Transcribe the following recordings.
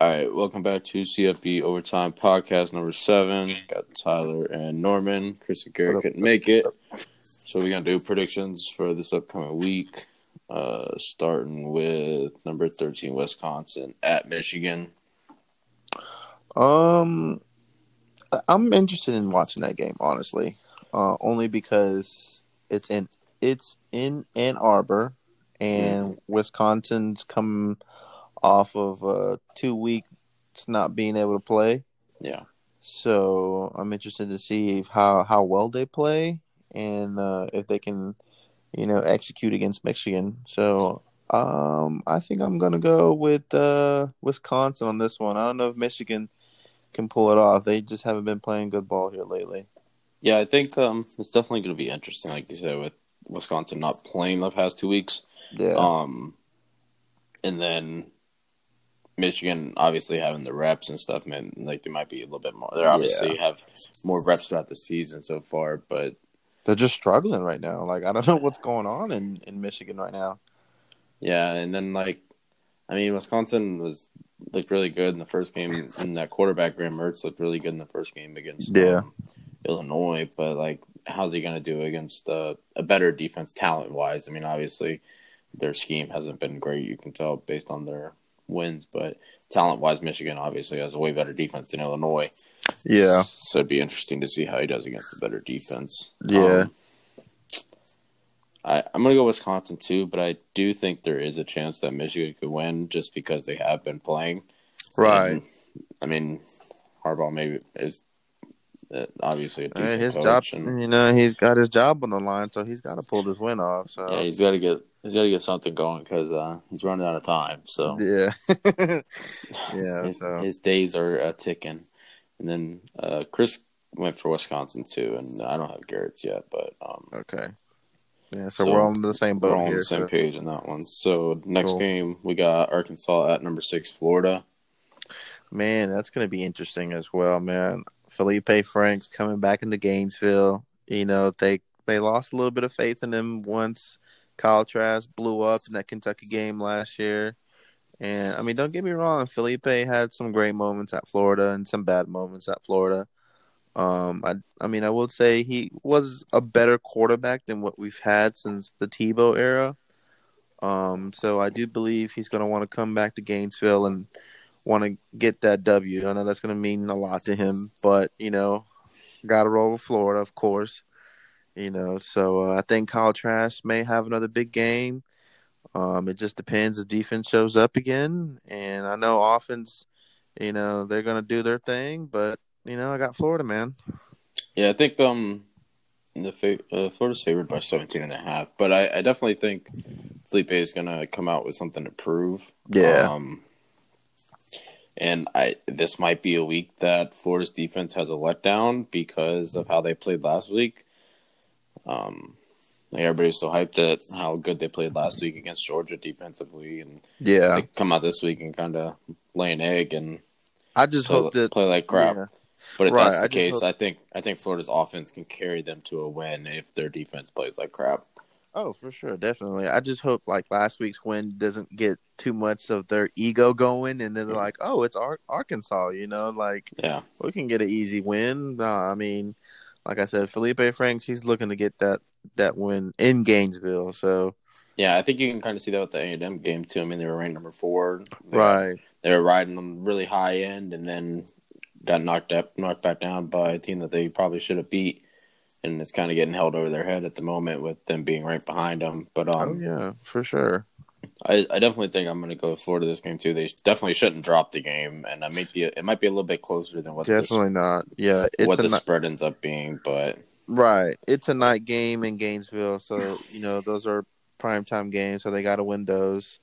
All right, welcome back to CFB Overtime Podcast number seven. Got Tyler and Norman. Chris and Gary couldn't make it, so we're gonna do predictions for this upcoming week. Uh, starting with number thirteen, Wisconsin at Michigan. Um, I'm interested in watching that game, honestly, uh, only because it's in it's in Ann Arbor, and Wisconsin's come off of uh, two weeks not being able to play. Yeah, So I'm interested to see if how how well they play and uh, if they can, you know, execute against Michigan. So um, I think I'm gonna go with uh, Wisconsin on this one. I don't know if Michigan can pull it off. They just haven't been playing good ball here lately. yeah. I think um, it's definitely gonna be interesting, like you said, with Wisconsin not playing the past two weeks. Yeah, Um, and then Michigan obviously having the reps and stuff, man. Like they might be a little bit more. They obviously have more reps throughout the season so far, but they're just struggling right now. Like I don't know what's going on in in Michigan right now. yeah. And then like, I mean, Wisconsin was looked really good in the first game, and that quarterback Graham Mertz looked really good in the first game against Yeah. um, Illinois. But like, how's he going to do against uh, a better defense, talent wise? I mean, obviously their scheme hasn't been great. You can tell based on their wins, but talent wise, Michigan obviously has a way better defense than Illinois. Yeah, So it'd be interesting to see how he does against a better defense. Yeah. Um, I, I'm going to go Wisconsin too, but I do think there is a chance that Michigan could win just because they have been playing. right. And, I mean, Harbaugh maybe is uh, obviously a Hey, decent his coach, job, and you know, he's got his job on the line, so he's got to pull this win off. So yeah, he's got to get he's got to get something going because uh, he's running out of time. So Yeah. yeah. his, So his days are uh, ticking. And then uh, Chris went for Wisconsin too, and I don't have Garrett's yet, but um, okay. Yeah. So, So, we're on the same we're boat all on here. the same so- page in that one. So next Cool. game we got Arkansas at number six, Florida. Man, that's going to be interesting as well, man. Felipe Franks coming back into Gainesville. You know, they they lost a little bit of faith in him once Kyle Trask blew up in that Kentucky game last year. And I mean, don't get me wrong, Felipe had some great moments at Florida and some bad moments at Florida. Um, I I mean, I will say he was a better quarterback than what we've had since the Tebow era. Um, so I do believe he's going to want to come back to Gainesville and want to get that W. I know that's going to mean a lot to him, but you know, got to roll with Florida, of course. You know, so uh, I think Kyle Trask may have another big game. Um, it just depends if defense shows up again, and I know offense. You know, they're going to do their thing, but you know, I got Florida, man. Yeah, I think um the fa- uh, Florida's favored by 17 and a half, but I, I definitely think Felipe is going to come out with something to prove. Yeah. Um, and I this might be a week that Florida's defense has a letdown because of how they played last week. Um, like everybody's so hyped at how good they played last week against Georgia defensively, and Yeah, they come out this week and kind of lay an egg and I just play, hope that play like crap. yeah. But if Right, that's the I case, hope- I think I think Florida's offense can carry them to a win if their defense plays like crap. Oh, for sure, definitely. I just hope like last week's win doesn't get too much of their ego going, and then they're like, "Oh, it's Ar- Arkansas," you know, like Yeah, we can get an easy win. No, I mean, like I said, Felipe Franks, he's looking to get that that win in Gainesville. So yeah, I think you can kind of see that with the A and M game too. I mean, they were ranked number four. They right, they were riding them really high end, and then got knocked up, knocked back down by a team that they probably should have beat. And it's kind of getting held over their head at the moment with them being right behind them. But oh um, yeah, for sure. I, I definitely think I'm going to go with Florida this game too. They definitely shouldn't drop the game, and I might be it might be a little bit closer than what the, Definitely not. Yeah, it's what the spread ends up being. But right. It's a night game in Gainesville, so you know those are prime time games, so they got to win those.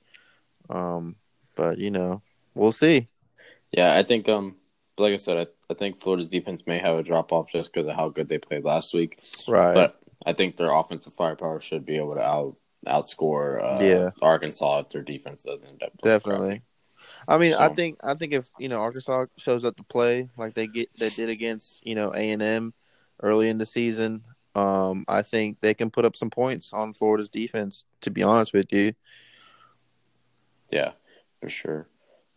Um, but you know, we'll see. Yeah, I think um like I said, I, I think Florida's defense may have a drop off just because of how good they played last week. Right. But I think their offensive firepower should be able to out outscore uh, Yeah. Arkansas if their defense doesn't end up Definitely. I mean, I think I think if you know Arkansas shows up to play like they get they did against you know A and M early in the season, um, I think they can put up some points on Florida's defense. To be honest with you, Yeah, for sure.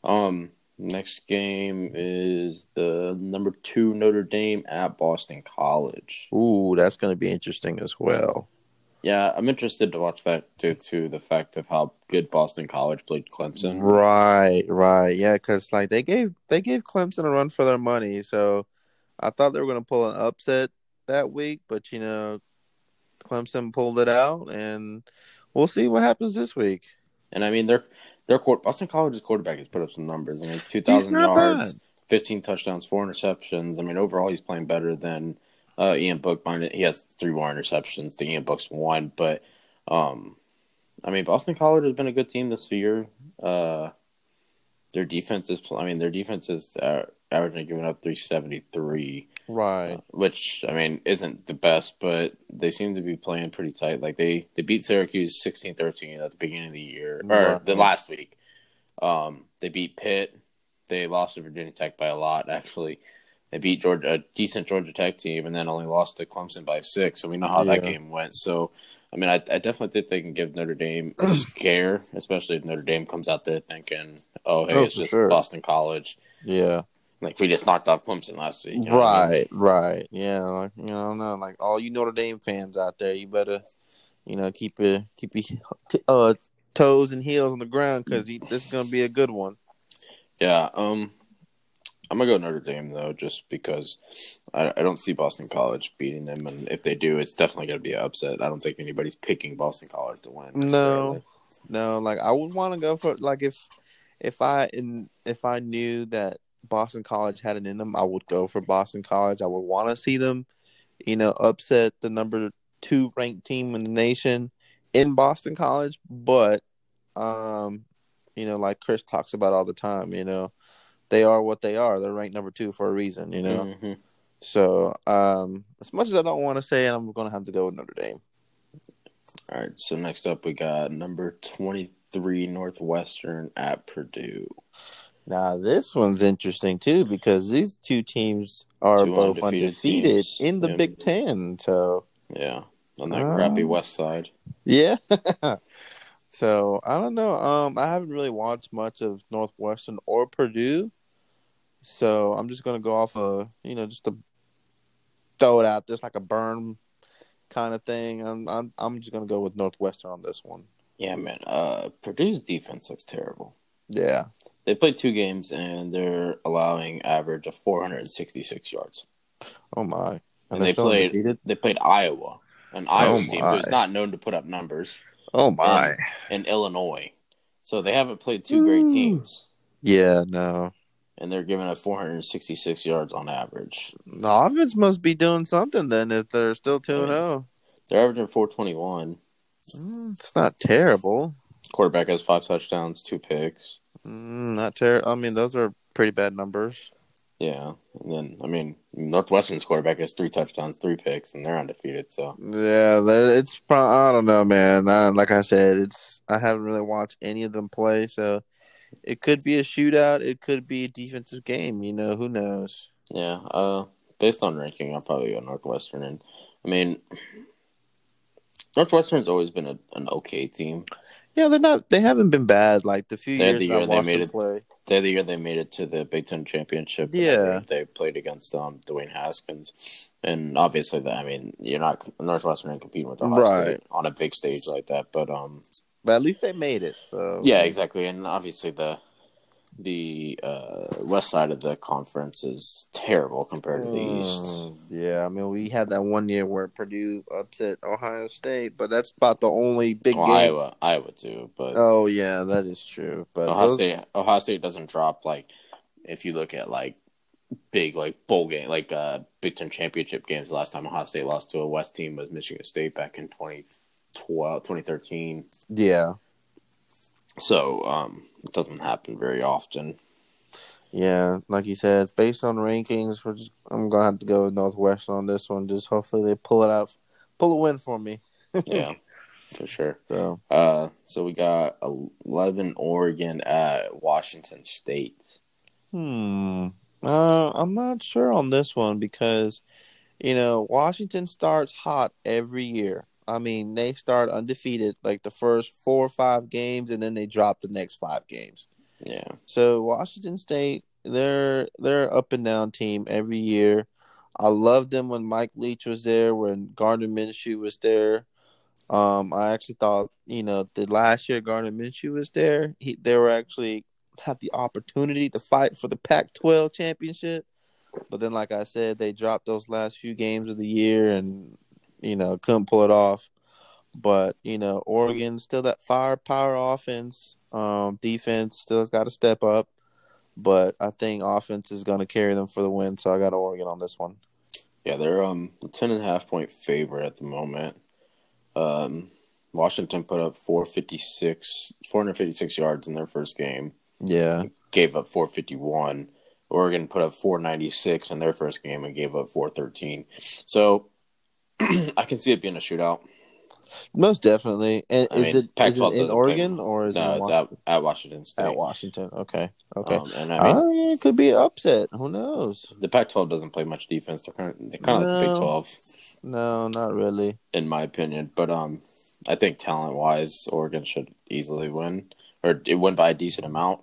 Um, Next game is the number two Notre Dame at Boston College. Ooh, that's going to be interesting as well. Yeah, I'm interested to watch that due to the fact of how good Boston College played Clemson. Right, right, yeah, because like they gave they gave Clemson a run for their money, so I thought they were going to pull an upset that week, but you know, Clemson pulled it out, and we'll see what happens this week. And I mean, their their court, Boston College's quarterback has put up some numbers. I mean, two thousand yards, bad. fifteen touchdowns, four interceptions. I mean, overall, he's playing better than uh, Ian Book, he has three more interceptions. The Ian Book's one, but um, I mean, Boston College has been a good team this year. Uh, their defense is, I mean, their defense is uh, averaging giving up three seventy three. Right. Uh, which I mean isn't the best, but they seem to be playing pretty tight. Like they they beat Syracuse 16-13 at the beginning of the year or right. the last week. Um, they beat Pitt. They lost to Virginia Tech by a lot actually. They beat Georgia, a decent Georgia Tech team, and then only lost to Clemson by six. So we know how yeah. that game went. So, I mean, I, I, definitely think they can give Notre Dame a scare, especially if Notre Dame comes out there thinking, "Oh, hey, oh, it's just sure. Boston College." Yeah, like we just knocked out Clemson last week. You know right, I mean? right. Yeah, like, you know, no, like all you Notre Dame fans out there, you better, you know, keep your keep your uh, toes and heels on the ground because this is gonna be a good one. Yeah. Um. I'm gonna go Notre Dame though, just because I, I, don't see Boston College beating them, and if they do, it's definitely gonna be an upset. I don't think anybody's picking Boston College to win. No, no, like I would want to go for like if if I in if I knew that Boston College had it in them, I would go for Boston College. I would want to see them, you know, upset the number two ranked team in the nation in Boston College, but um, you know, like Chris talks about all the time, you know they are what they are. They're ranked number two for a reason, you know. Mm-hmm. So, um, as much as I don't want to say it, I'm going to have to go with Notre Dame. All right. So next up, we got number twenty-three Northwestern at Purdue. Now this one's interesting too because these two teams are two both undefeated, undefeated in the yeah. Big Ten. So yeah, on that crappy West Side. Yeah. so I don't know. Um, I haven't really watched much of Northwestern or Purdue. So I'm just gonna go off a you know just to throw it out. There's like a burn kind of thing. I'm I'm I'm just gonna go with Northwestern on this one. Yeah, man. Uh, Purdue's defense looks terrible. Yeah, they played two games and they're allowing average of 466 yards. Oh my! And, and they played undefeated? they played Iowa, an Iowa oh team who's not known to put up numbers. Oh my! And, Illinois, so they haven't played two great teams. Yeah, no and they're giving up 466 yards on average. The offense must be doing something then if they're still 2 0. They're averaging 421. Mm, it's not terrible. Quarterback has five touchdowns, two picks. Mm, not terrible. I mean, those are pretty bad numbers. Yeah, and then I mean, Northwestern's quarterback has three touchdowns, three picks, and they're undefeated. So yeah, it's probably I don't know, man. I, like I said, it's I haven't really watched any of them play, so it could be a shootout. It could be a defensive game. You know, who knows? Yeah. Uh, based on ranking, I'll probably go Northwestern. And I mean, Northwestern's always been a, an okay team. Yeah, they're not. They haven't been bad. Like the few they're years the year they made it. Play. They're the year they made it to the Big Ten championship. Yeah, they played against um Dwayne Haskins, and obviously, that I mean, you're not Northwestern ain't competing with Ohio right. State on a big stage like that. But um, but at least they made it. So yeah, exactly. And obviously the the uh, west side of the conference is terrible compared to the mm, east. Yeah, I mean we had that one year where Purdue upset Ohio State, but that's about the only big well, game. Iowa, Iowa too. But oh yeah, that is true. But Ohio those... State, Ohio State doesn't drop like if you look at like big like bowl game like uh Big Ten championship games. The last time Ohio State lost to a West team was Michigan State back in 2012, 2013. Yeah. So um, it doesn't happen very often. Yeah, like you said, based on rankings, we're just, I'm gonna have to go with Northwestern on this one. Just hopefully they pull it out, pull a win for me. yeah, for sure. So, uh, so we got eleven Oregon at Washington State. Hmm. Uh, I'm not sure on this one because, you know, Washington starts hot every year. I mean, they start undefeated like the first four or five games, and then they drop the next five games. Yeah. So Washington State, they're they're up and down team every year. I loved them when Mike Leach was there, when Gardner Minshew was there. Um, I actually thought, you know, the last year Gardner Minshew was there, he they were actually had the opportunity to fight for the Pac-12 championship, but then, like I said, they dropped those last few games of the year and you know couldn't pull it off. But you know, Oregon still that firepower offense, um, defense still has got to step up. But I think offense is going to carry them for the win, so I got Oregon on this one. Yeah, they're um a ten and a half point favorite at the moment. Um, Washington put up 456, 456 yards in their first game. Yeah, Gave up 451. Oregon put up 496 in their first game and gave up 413. So I can see it being a shootout. most definitely. And I is mean, it is Pac-12 it in Oregon or is it No, in Washington? at, at Washington State. At Washington. Okay. Okay. Um, and I mean, Uh, it could be upset. Who knows? the Pac-12 doesn't play much defense. They're kind of, they're kind of like the Big 12, No, not really. in my opinion. But um, I think talent-wise, Oregon should easily win, or it win by a decent amount,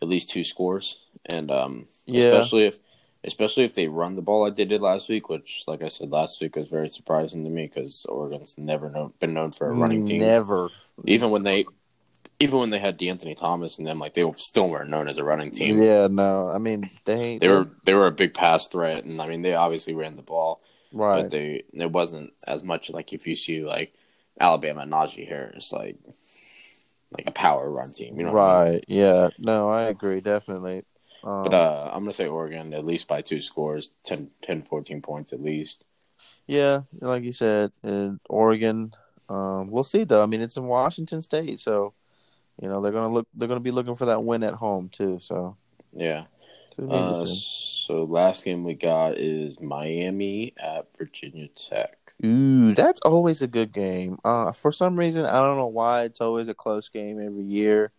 at least two scores, and um, Yeah. especially if, especially if they run the ball like they did last week, which, like I said last week, was very surprising to me because Oregon's never known, been known for a running team. Never. Even when they, even when they had De'Anthony Thomas and them, like they still weren't known as a running team. Yeah, no. I mean, they They were they were a big pass threat, and I mean they obviously ran the ball, right. but they it wasn't as much like if you see like Alabama and Najee Harris like like a power run team, you know. what I mean? Right. Yeah. No, I agree. Definitely. Um, But uh, I'm gonna say Oregon at least by two scores, 10, 10 14 points at least. yeah, like you said, in Oregon. Um, we'll see though. I mean, it's in Washington State, so you know they're gonna look. They're gonna be looking for that win at home too. So. Yeah. it's gonna be Uh, so last game we got is Miami at Virginia Tech. Ooh, that's always a good game. Uh, for some reason, I don't know why it's always a close game every year.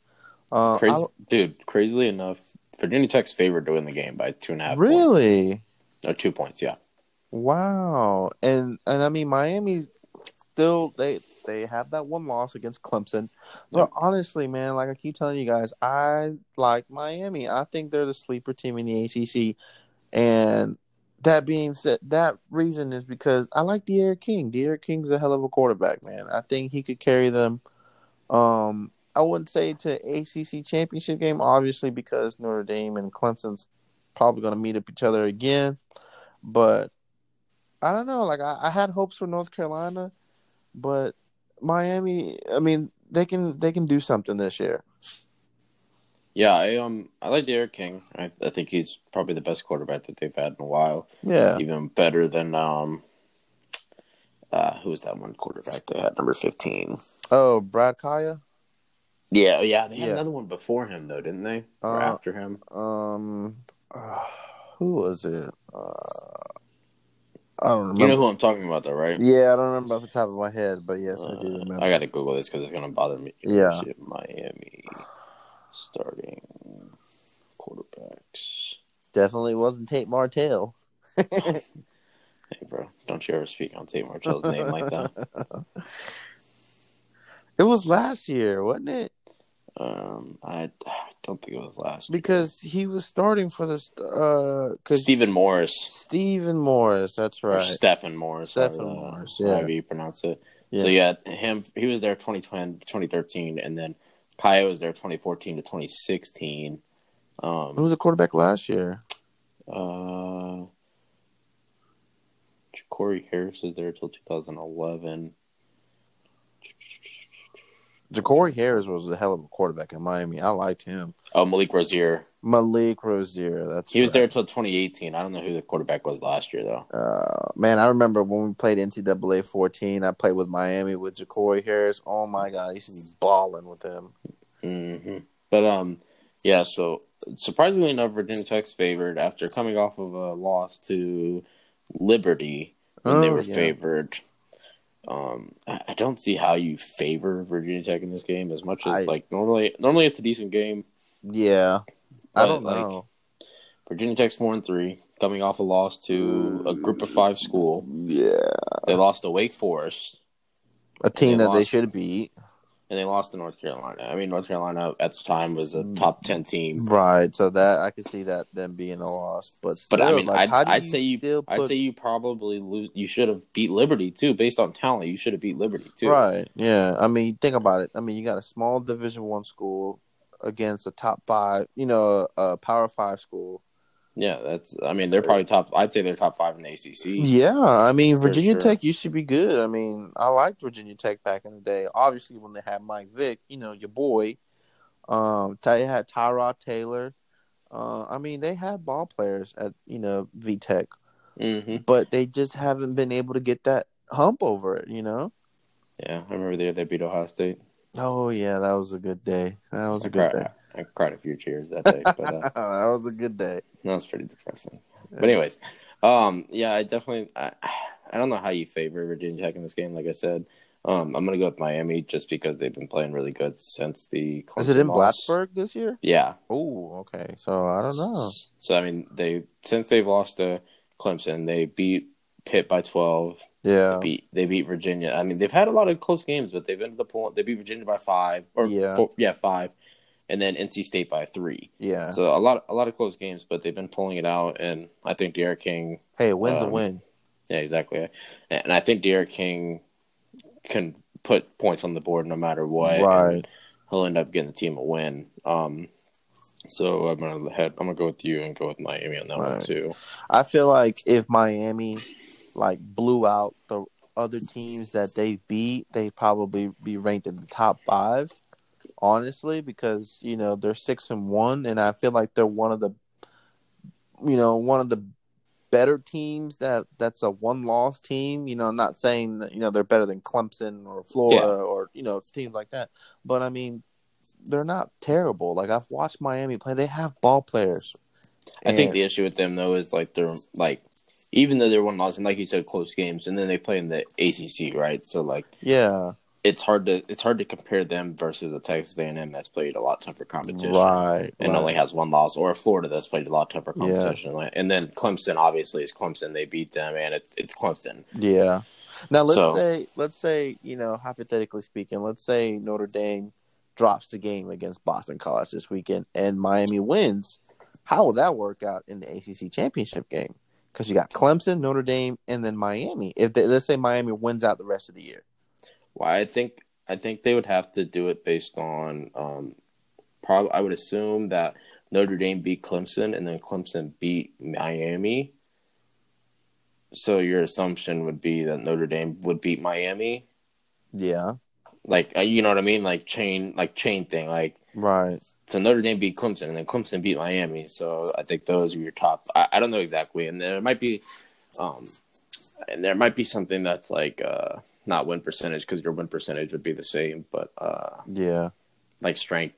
Uh, Crazy, dude. Crazily enough, Virginia Tech's favored to win the game by two and a half. Points. really? No, two points. Yeah. Wow. And and I mean Miami's still they they have that one loss against Clemson. But honestly, man, like I keep telling you guys, I like Miami. I think they're the sleeper team in the ACC. And that being said, that reason is because I like D'Eriq King. D'Eriq King's a hell of a quarterback, man. I think he could carry them. Um, I wouldn't say to ACC championship game, obviously, because Notre Dame and Clemson's probably going to meet up each other again. But I don't know. Like I, I had hopes for North Carolina, but Miami. I mean, they can they can do something this year. Yeah, I um I like D'Eriq King. I, I think he's probably the best quarterback that they've had in a while. Yeah. Even better than um uh who was that one quarterback they had number fifteen? Oh, Brad Kaaya. Yeah, yeah, they had Yeah. another one before him though, didn't they? or Uh, after him? Um, uh, who was it? Uh, I don't remember. You know who I'm talking about though, right? yeah, I don't remember off the top of my head, but yes, I do Uh, remember. I gotta Google this because it's gonna bother me. Yeah. Miami starting quarterbacks. Definitely wasn't Tate Martell. Hey, bro, don't you ever speak on Tate Martell's name like that. It was last year, wasn't it? Um, I, I don't think it was last. year. Because he was starting for the uh, Stephen Morris. Stephen Morris. That's Or right. Stephen Morris. Stephen however, Morris, yeah. However you pronounce it. So, yeah, him, he was there 2020, 2013, and then Kaaya was there 2014 to 2016. Who Um, was the quarterback last year? uh, Corey Harris was there till 2011. Jacory Harris was a hell of a quarterback in Miami. I liked him. Oh, Malik Rosier. Malik Rosier. That's He was there until 2018. I don't know who the quarterback was last year, though. Uh, man, I remember when we played NCAA 14. I played with Miami with Jacory Harris. Oh my god, I used to be balling with him. hmm But um, yeah. So surprisingly enough, Virginia Tech's favored after coming off of a loss to Liberty when they Oh, were yeah. favored. Um, I don't see how you favor Virginia Tech in this game as much as I- like normally. Normally, it's a decent game. Yeah, I don't like, know. Virginia Tech's four and three, coming off a loss to a Group of Five school. Yeah, They lost to Wake Forest. a team They that they should beat. And they lost to North Carolina. I mean, North Carolina at the time was Mm. a top ten team. Right. So that I could see that them being a loss, but still, But I mean, like, I'd, I'd say you, still I'd say you probably lose. You should have beat Liberty too, based on talent. You should have beat Liberty too. Right. Yeah. I mean, think about it. I mean, you got a small Division One school against a top five, you know, a Power Five school. Yeah, that's. I mean, they're probably top. I'd say they're top five in the ACC. Yeah. I mean, Virginia sure. Tech used to be good. I mean, I liked Virginia Tech back in the day. Obviously, when they had Mike Vick, you know, your boy. Um, they had Tyrod Taylor. Uh, I mean, they had ball players at you know V Tech, hmm but they just haven't been able to get that hump over it. You know. Yeah, I remember they they beat Ohio State. Oh yeah, that was a good day. That was I a good day. I cried a few tears that day, but uh, that was a good day. That was pretty depressing. But anyways, um, yeah, I definitely. I, I don't know how you favor Virginia Tech in this game. Like I said, um, I'm gonna go with Miami just because they've been playing really good since the. Is it in Clemson loss. Blacksburg this year? Yeah. Oh, okay. So I don't know. So I mean, they since they've lost to Clemson, they beat Pitt by 12. Yeah, They beat they beat Virginia. I mean, they've had a lot of close games, but they've ended up pulling. They beat Virginia by five or Yeah. four, yeah five, and then NC State by three. yeah. So a lot a lot of close games, but they've been pulling it out. And I think D'Eriq King, Hey, a win's a um, win. yeah, exactly. And I think D'Eriq King can put points on the board no matter what. Right. he'll end up getting the team a win. Um, so I'm gonna head. I'm gonna go with you and go with Miami on that one too. I feel like if Miami like blew out the other teams that they beat, they probably be ranked in the top five. Honestly, because you know they're six and one, and I feel like they're one of the, you know, one of the better teams that that's a one loss team. You know, I'm not saying that, you know they're better than Clemson or Florida Yeah. or you know teams like that, but I mean they're not terrible. Like I've watched Miami play; they have ball players. I think the issue with them though is like they're like even though they're one loss and like you said close games and then they play in the ACC right so like yeah, it's hard to it's hard to compare them versus a Texas A&M that's played a lot tougher competition right, and right. only has one loss or a Florida that's played a lot tougher competition Like- and then Clemson obviously is Clemson they beat them and it, it's Clemson Yeah. Now let's So- say let's say, you know, hypothetically speaking, let's say Notre Dame drops the game against Boston College this weekend and Miami wins. How will that work out in the ACC championship game? Because you got Clemson, Notre Dame, and then Miami. If they, let's say Miami wins out the rest of the year, Why I think I think they would have to do it based on um probably I would assume that Notre Dame beat Clemson and then Clemson beat Miami. So your assumption would be that Notre Dame would beat Miami, yeah, like uh, you know what I mean, like chain like chain thing, like right, so Notre Dame beat Clemson and then Clemson beat Miami. So I think those are your top. I, I don't know exactly, and there might be, um, and there might be something that's like uh not win percentage because your win percentage would be the same, but uh yeah, like strength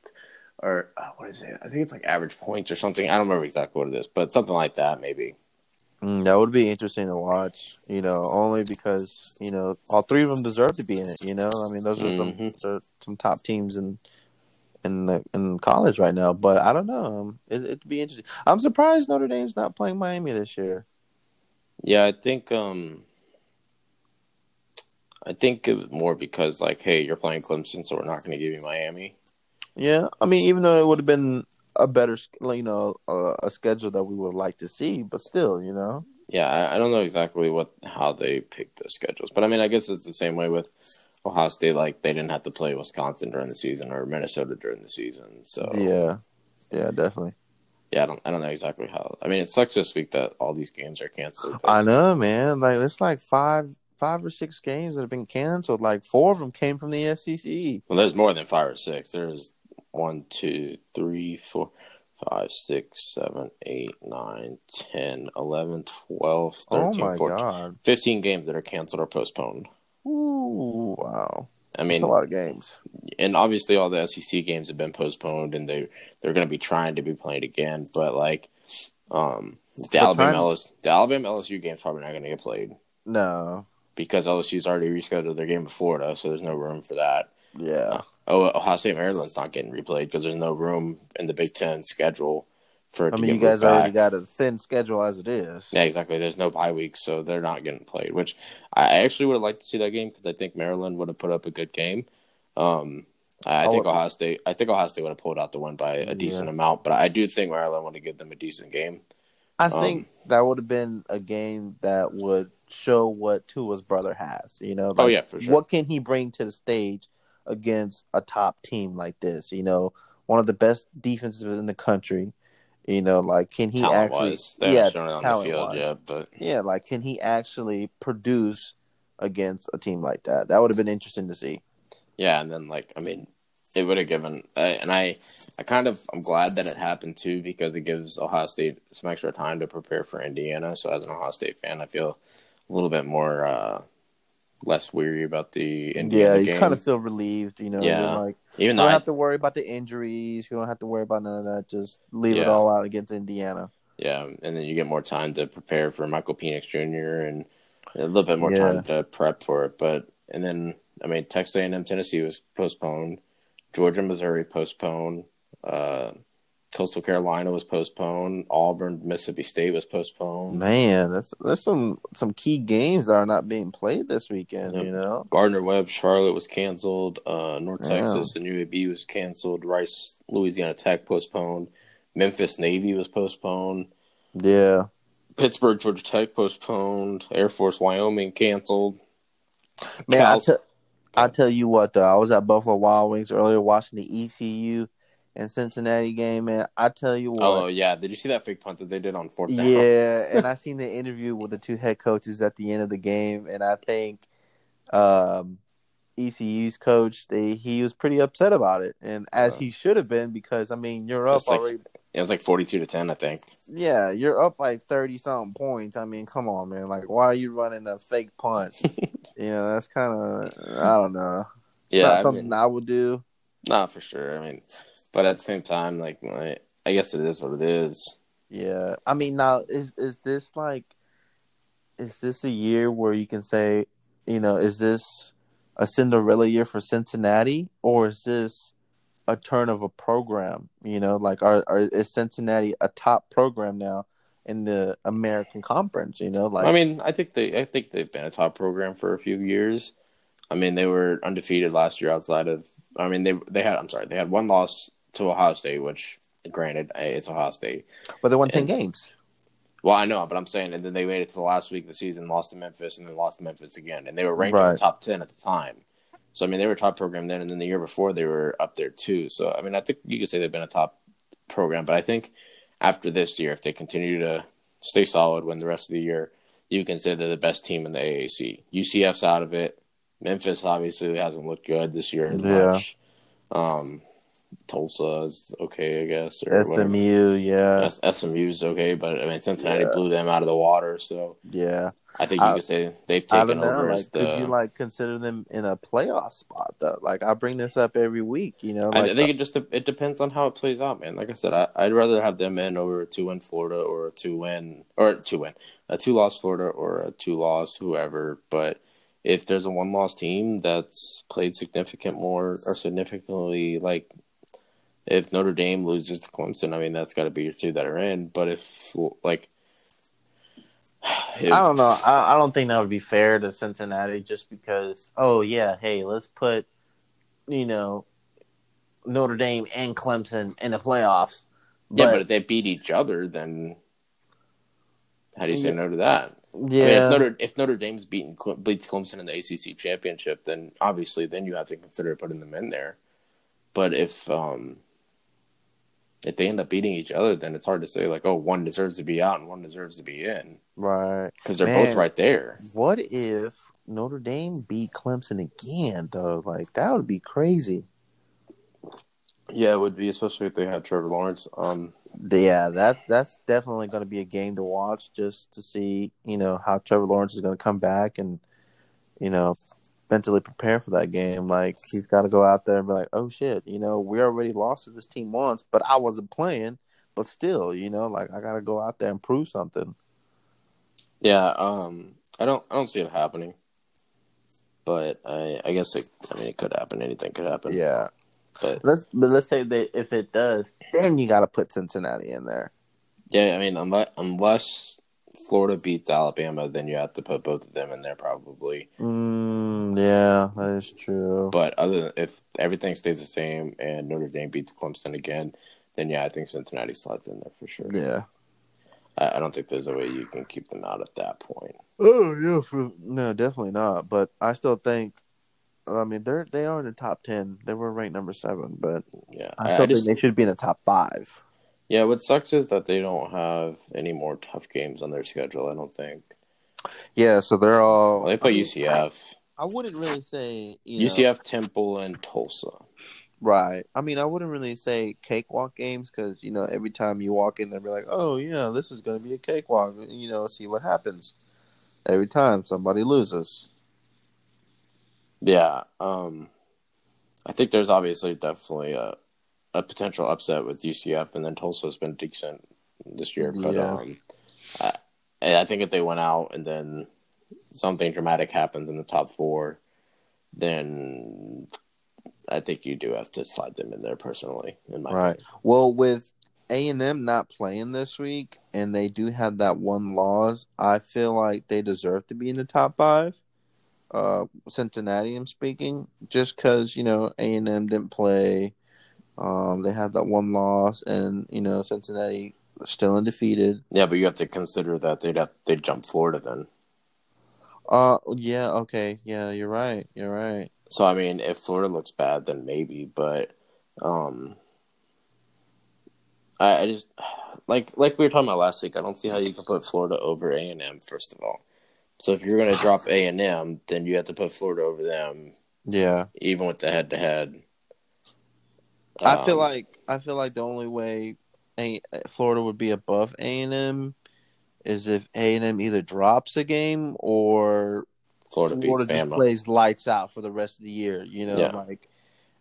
or uh, what is it? I think it's like average points or something. I don't remember exactly what it is, but something like that maybe. Mm, that would be interesting to watch. You know, only because you know all three of them deserve to be in it. You know, I mean, those are some Mhm. some, some top teams in in the, in college right now. But I don't know. Um, it, it'd be interesting. I'm surprised Notre Dame's not playing Miami this year. Yeah, I think um I think it was more because like, hey, you're playing Clemson, so we're not going to give you Miami. Yeah, I mean, even though it would have been a better, you know, uh, a schedule that we would like to see, but still, you know, Yeah, I, I don't know exactly what how they picked the schedules, but I mean, I guess it's the same way with Ohio State. Like they didn't have to play Wisconsin during the season or Minnesota during the season. So yeah, yeah, definitely. yeah, I don't I don't know exactly how. I mean, it sucks this week that all these games are canceled. I know, man. Like it's like five, five or six games that have been canceled. Like four of them came from the SEC. Well, there's more than five or six. There's one, two, three, four, five, six, seven, eight, nine, ten, eleven, twelve, Oh thirteen, my fourteen, god! fifteen games that are canceled or postponed. Ooh, wow, I that's mean, a lot of games. and obviously all the SEC games have been postponed, and they they're going to be trying to be played again. But like, um, the Alabama LSU, the Alabama LSU game's probably not going to get played No, because LSU's already rescheduled their game with Florida, so there's no room for that. yeah, Oh, Ohio State Maryland's not getting replayed because there's no room in the Big Ten schedule for it I to mean, you guys already got a thin schedule as it is. Yeah, exactly. There's no bye week, so they're not getting played. Which I actually would have liked to see that game because I think Maryland would have put up a good game. Um, I, I I think would- Ohio State. I think Ohio State would have pulled out the win by a decent Yeah. amount, but I do think Maryland would have given them a decent game. I Um, think that would have been a game that would show what Tua's brother has. You know, Oh yeah, for sure. what can he bring to the stage against a top team like this? You know, one of the best defenses in the country. You know, like can he talent actually? wise, yeah, haven't shown it on the field talent-wise. yet, but Yeah, like can he actually produce against a team like that? That would have been interesting to see. yeah, and then like I mean, it would have given, and I, I kind of I'm glad that it happened too because it gives Ohio State some extra time to prepare for Indiana. So as an Ohio State fan, I feel a little bit more uh less weary about the Indiana yeah, you game. kind of feel relieved. You know, Yeah. Like even you don't I, have to worry about the injuries. You don't have to worry about none of that. Just leave it all out against Indiana. Yeah, and then you get more time to prepare for Michael Penix Jr. and a little bit more Yeah. time to prep for it. But and then I mean, Texas A&M Tennessee was postponed, Georgia Missouri postponed, uh, Coastal Carolina was postponed, Auburn Mississippi State was postponed. Man, that's there's some some key games that are not being played this weekend. Yep. You know, Gardner Webb Charlotte was canceled. Uh, North Yeah. Texas and UAB was canceled. Rice Louisiana Tech postponed. Memphis Navy was postponed. yeah. Pittsburgh Georgia Tech postponed. Air Force Wyoming canceled. Man, Cal- tell I tell you what though, I was at Buffalo Wild Wings earlier watching the ECU and Cincinnati game, man. I tell you what, Oh yeah, did you see that fake punt that they did on fourth down? Yeah, and I seen the interview with the two head coaches at the end of the game, and I think um, ECU's coach they he was pretty upset about it, and as Uh, he should have been because I mean you're up like- already. It was like forty-two to ten, I think. Yeah, you're up like thirty something points. I mean, come on, man. Like, why are you running a fake punt? you know, that's kind of I don't know. Yeah, Not I something mean, I would do. not for sure. I mean, but at the same time, like, I, I guess it is what it is. Yeah, I mean, now is is this like, is this a year where you can say, you know, is this a Cinderella year for Cincinnati, or is this a turn of a program? You know, like, are, are is Cincinnati a top program now in the American Conference? You know, like, I mean, I think they, I think they've been a top program for a few years. I mean, they were undefeated last year outside of. I mean, they they had. I'm sorry, they had one loss to Ohio State, which, granted, it's Ohio State. but they won ten and- games. Well, I know, but I'm saying, and then they made it to the last week of the season, lost to Memphis, and then lost to Memphis again, and they were ranked in the top ten at the time. So I mean, they were a top program then, and then the year before they were up there too. So I mean, I think you could say they've been a top program, but I think after this year, if they continue to stay solid, win the rest of the year, you can say they're the best team in the AAC. UCF's out of it. Memphis obviously hasn't looked good this year as Yeah. much. Um, Tulsa is okay, I guess. Or whatever. SMU, yeah, S- SMU's okay, but I mean Cincinnati Yeah. blew them out of the water, so yeah. I think you I- could say they've taken know. over Like, the. could you like consider them in a playoff spot though? Like, I bring this up every week. You know, like I think uh it just it depends on how it plays out, man. Like I said, I, I'd rather have them in over a two win Florida or a two win or a two win a two loss Florida or a two loss whoever. But if there's a one loss team that's played significant more or significantly like if Notre Dame loses to Clemson, I mean that's got to be your two that are in. But if like I don't know. I, I don't think that would be fair to Cincinnati just because. Oh yeah, hey, let's put you know Notre Dame and Clemson in the playoffs. Yeah, but if they beat each other, then how do you say Yeah. no to that? I mean, yeah, if Notre if Notre Dame's beating Cle- beats Clemson in the ACC championship, then obviously then you have to consider putting them in there. But if um if they end up beating each other, then it's hard to say like, oh, one deserves to be out and one deserves to be in right. because they're Man. both right there. What if Notre Dame beat Clemson again though? Like that would be crazy. Yeah, it would be especially if they had Trevor Lawrence. Um, Yeah, that's that's definitely going to be a game to watch just to see you know how Trevor Lawrence is going to come back and you know mentally prepare for that game. Like he's got to go out there and be like, oh shit, you know we already lost to this team once, but I wasn't playing. But still, you know, like I got to go out there and prove something. yeah, um, I don't I don't see it happening, but I I guess it I mean it could happen. Anything could happen. Yeah, but let's but let's say that if it does, then you got to put Cincinnati in there. Yeah, I mean, unless, unless Florida beats Alabama, then you have to put both of them in there probably. Mm, yeah, that is true. But other than if everything stays the same and Notre Dame beats Clemson again, then yeah, I think Cincinnati slides in there for sure. Yeah. I, I don't think there's a way you can keep them out at that point. Oh yeah, for no, definitely not. But I still think. I mean, they're they are in the top ten. They were ranked number seven, but Yeah, I still I just- think they should be in the top five. Yeah. What sucks is that they don't have any more tough games on their schedule. I don't think Yeah, so they're all. well, they play I mean, UCF, I wouldn't really say you know, UCF, Temple, and Tulsa. Right. I mean, I wouldn't really say cakewalk games because you know every time you walk in, they'll be like, "Oh, yeah, this is going to be a cakewalk." You know, see what happens. Every time somebody loses. Yeah, um, I think there's obviously definitely a a potential upset with UCF, and then Tulsa's been decent this year. But Yeah. um, I, I think if they went out and then something dramatic happens in the top four, then I think you do have to slide them in there personally. In my Right. opinion. Well, with A and M not playing this week, and they do have that one loss, I feel like they deserve to be in the top five. Uh, Cincinnati, I'm speaking, just because you know A and M didn't play. Um, they have that one loss, and you know Cincinnati still undefeated. Yeah, but you have to consider that they'd have they'd jump Florida then. Uh, yeah, okay, yeah, you're right, you're right. So I mean, if Florida looks bad, then maybe. But um, I, I just like like we were talking about last week. I don't see how you can put Florida over A and M. First of all, so if you're going to drop A and M, then you have to put Florida over them, Yeah, even with the head to head. I feel Um, like I feel like the only way a- Florida would be above A and M is if A and M either drops a game or Florida Florida just Bama. plays lights out for the rest of the year. You know, Yeah. like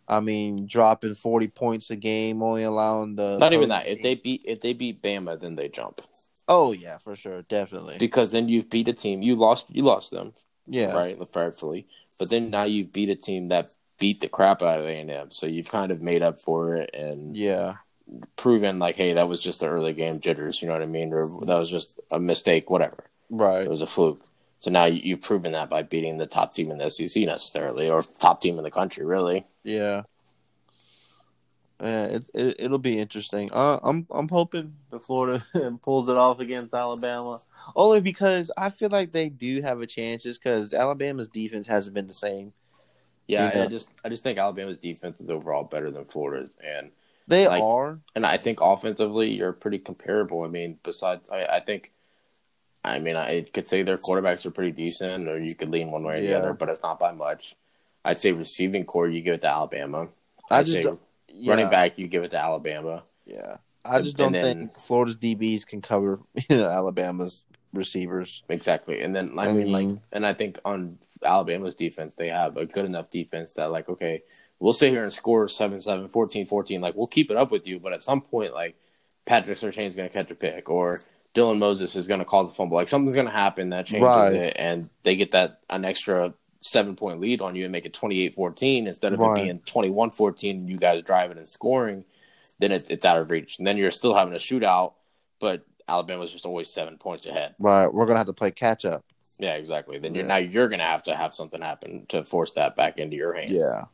I mean, dropping forty points a game, only allowing the Not even that. If they beat if they beat Bama, then they jump oh yeah, for sure, definitely, because then you've beat a team. You lost. You lost them. yeah, right, rightfully. But then now you beat a team that beat the crap out of A and M, so you've kind of made up for it and yeah, proven like, hey, that was just the early game jitters. You know what I mean? Or that was just a mistake. Whatever. right, It was a fluke. So now you, you've proven that by beating the top team in the SEC necessarily, or top team in the country, really. yeah. Yeah, it, it it'll be interesting. Uh, I'm I'm hoping the Florida pulls it off against Alabama, only because I feel like they do have a chance, just because Alabama's defense hasn't been the same. Yeah, Yeah. I just I just think Alabama's defense is overall better than Florida's, and They Like- are, and I think offensively you're pretty comparable. I mean, besides, I, I think, I mean, I could say their quarterbacks are pretty decent, or you could lean one way or the other, but it's not by much. I'd say receiving core, you give it to Alabama. I I'd just say yeah, running back, you give it to Alabama. Yeah, I just don't And then- think Florida's DBs can cover you know Alabama's receivers. Exactly, and then I, I mean, like, and I think on Alabama's defense, they have a good enough defense that, like, okay, we'll sit here and score 7-7, 14-14. Like, we'll keep it up with you, but at some point, like, Patrick Surtain is going to catch a pick, or Dylan Moses is going to cause a fumble. Like, something's going to happen that changes Right. it, and they get that an extra seven point lead on you and make it 28-14 instead of Right. it being 21-14 and you guys driving and scoring. Then it, it's out of reach, and then you're still having a shootout, but Alabama's just always seven points ahead. Right, we're gonna have to play catch up. Yeah, exactly. Then Yeah. now you're going to have to have something happen to force that back into your hands. Yeah,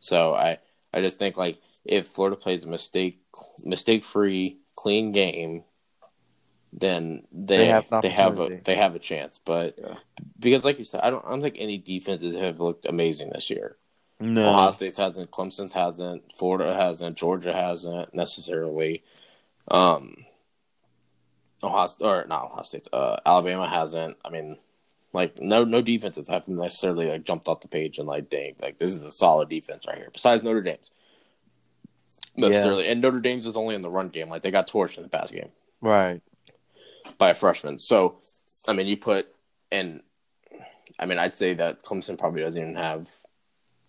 So I I just think like if Florida plays a mistake mistake free clean game, then they They have they have a they have a chance. But Yeah. because like you said, I don't I don't think any defenses have looked amazing this year. no, Ohio State hasn't, Clemson's hasn't, Florida hasn't, Georgia hasn't necessarily. Um, Ohio or not Ohio State, uh, Alabama hasn't. I mean, like no no defenses have necessarily like jumped off the page and like dang like this is a solid defense right here. Besides Notre Dame's necessarily, and Notre Dame's is only in the run game. Like they got torched in the pass game right, by a freshman. So, I mean, you put and I mean, I'd say that Clemson probably doesn't even have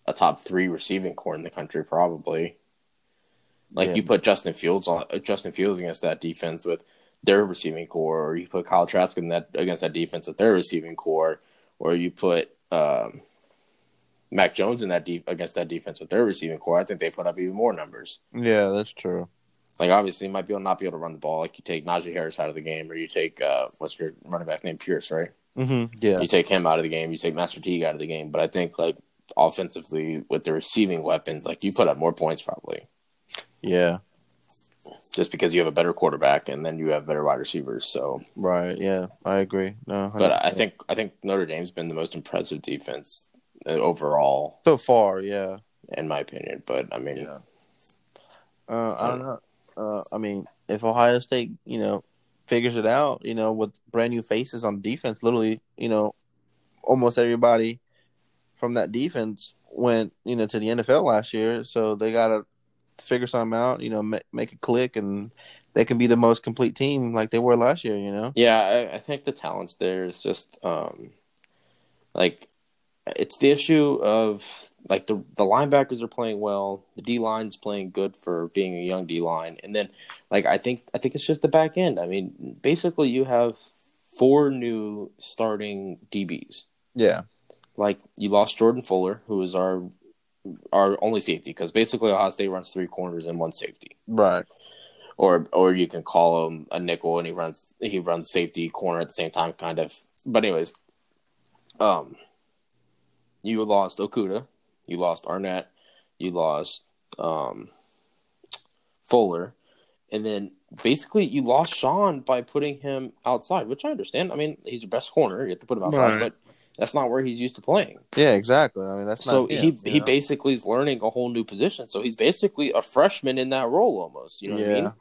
a top three receiving core in the country. Probably, like Yeah. you put Justin Fields on uh, Justin Fields against that defense with their receiving core, or you put Kyle Trask in that against that defense with their receiving core, or you put um, Mac Jones in that deep against that defense with their receiving core. I think they put up even more numbers. yeah, that's true. Like obviously, you might be able not be able to run the ball. Like you take Najee Harris out of the game, or you take uh, what's your running back name, Pierce, right? Mm-hmm. Yeah. You take him out of the game. You take Master Teague out of the game. But I think like offensively with the receiving weapons, like you put up more points probably Yeah. Just because you have a better quarterback and then you have better wide receivers. So, Right. Yeah. I agree. No. but I think I think Notre Dame's been the most impressive defense uh, overall, so far, yeah. in my opinion. But I mean, Yeah. Uh, I don't know. Uh, I mean, if Ohio State, you know, figures it out, you know, with brand new faces on defense, literally, you know, almost everybody from that defense went, you know, to the NFL last year. So they got to figure something out, you know, make, make it click, and they can be the most complete team like they were last year. You know. Yeah, I, I think the talents there is just um, like it's the issue of like the the linebackers are playing well, the D line's playing good for being a young D line, and then like I think I think it's just the back end. I mean, basically you have four new starting DBs. Yeah. Like you lost Jordan Fuller, who is our our only safety, because basically Ohio State runs three corners and one safety Right. or or you can call him a nickel and he runs he runs safety corner at the same time kind of but anyways um you lost Okudah you lost Arnette you lost um fuller and then basically you lost Shaun by putting him outside which i understand i mean he's your best corner you have to put him outside Right. but that's not where he's used to playing Yeah. Exactly. I mean, that's so not he you he know? basically is learning a whole new position so he's basically a freshman in that role almost you know what i mean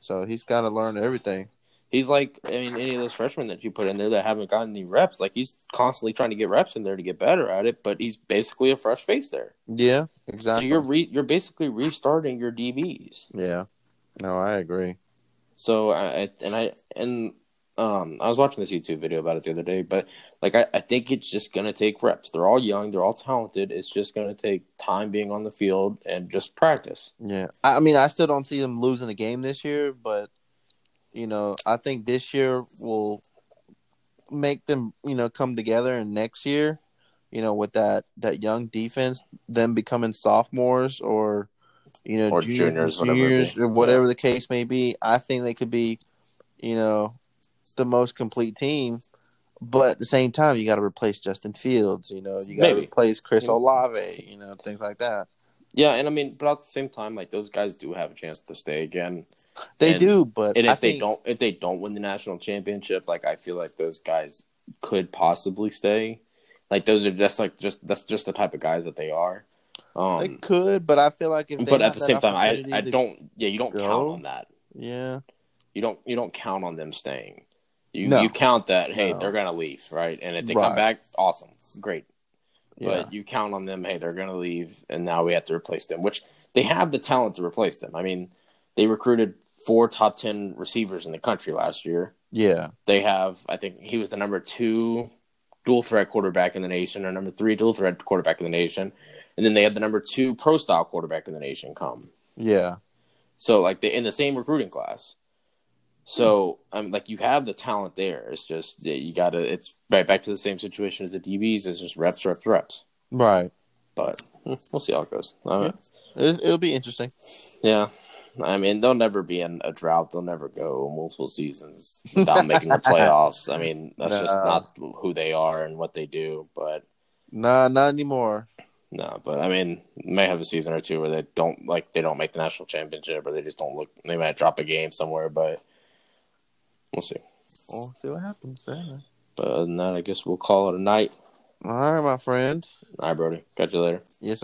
So he's got to learn everything. He's like, I mean, any of those freshmen that you put in there that haven't gotten any reps, like he's constantly trying to get reps in there to get better at it. But he's basically a fresh face there. Yeah. Exactly. So you're re- you're basically restarting your DBs. Yeah. No, I agree. So I and I and um I was watching this YouTube video about it the other day, but like I, I think it's just gonna take reps. They're all young, they're all talented. It's just gonna take time being on the field and just practice. Yeah, I mean, I still don't see them losing a game this year, but you know, I think this year will make them, you know, come together, and next year, you know, with that that young defense, them becoming sophomores or you know, Or juniors, juniors, whatever juniors, or whatever the case may be. I think they could be, you know, the most complete team. But at the same time, you got to replace Justin Fields. You know, you got to replace Chris Yes. Olave. You know, things like that. Yeah, and I mean, but at the same time, like those guys do have a chance to stay again. They And- do, but And if I they think, don't, if they don't win the national championship, like I feel like those guys could possibly stay. Like those are just like just that's just the type of guys that they are. They Um, could, but I feel like if they but at the same time, I I don't. Yeah, you don't go. count on that. Yeah, You don't you don't count on them staying. You No. you count that hey No. they're gonna leave right, and if they Right. come back, awesome, great. yeah, But you count on them hey they're gonna leave, and now we have to replace them, which they have the talent to replace them. I mean, they recruited four top ten receivers in the country last year. yeah, they have I think he was the number two dual threat quarterback in the nation or number three dual threat quarterback in the nation. And then they had the number two pro style quarterback in the nation come. yeah, So like they in the same recruiting class. So I'm like you have the talent there. It's just you gotta it's right back to the same situation as the DBs, it's just reps, reps, reps. right. But hmm, we'll see how it goes. Uh, It, it'll be interesting. yeah. I mean, they'll never be in a drought. They'll never go multiple seasons without making the playoffs. I mean, that's just not who they are and what they do. But Nah, not anymore. no, but I mean, may have a season or two where they don't like they don't make the national championship, or they just don't look. They might drop a game somewhere, but we'll see. We'll see what happens. Yeah. But other than that, I guess we'll call it a night. All right, my friend. All right, Brody. Catch you later. Yes, sir.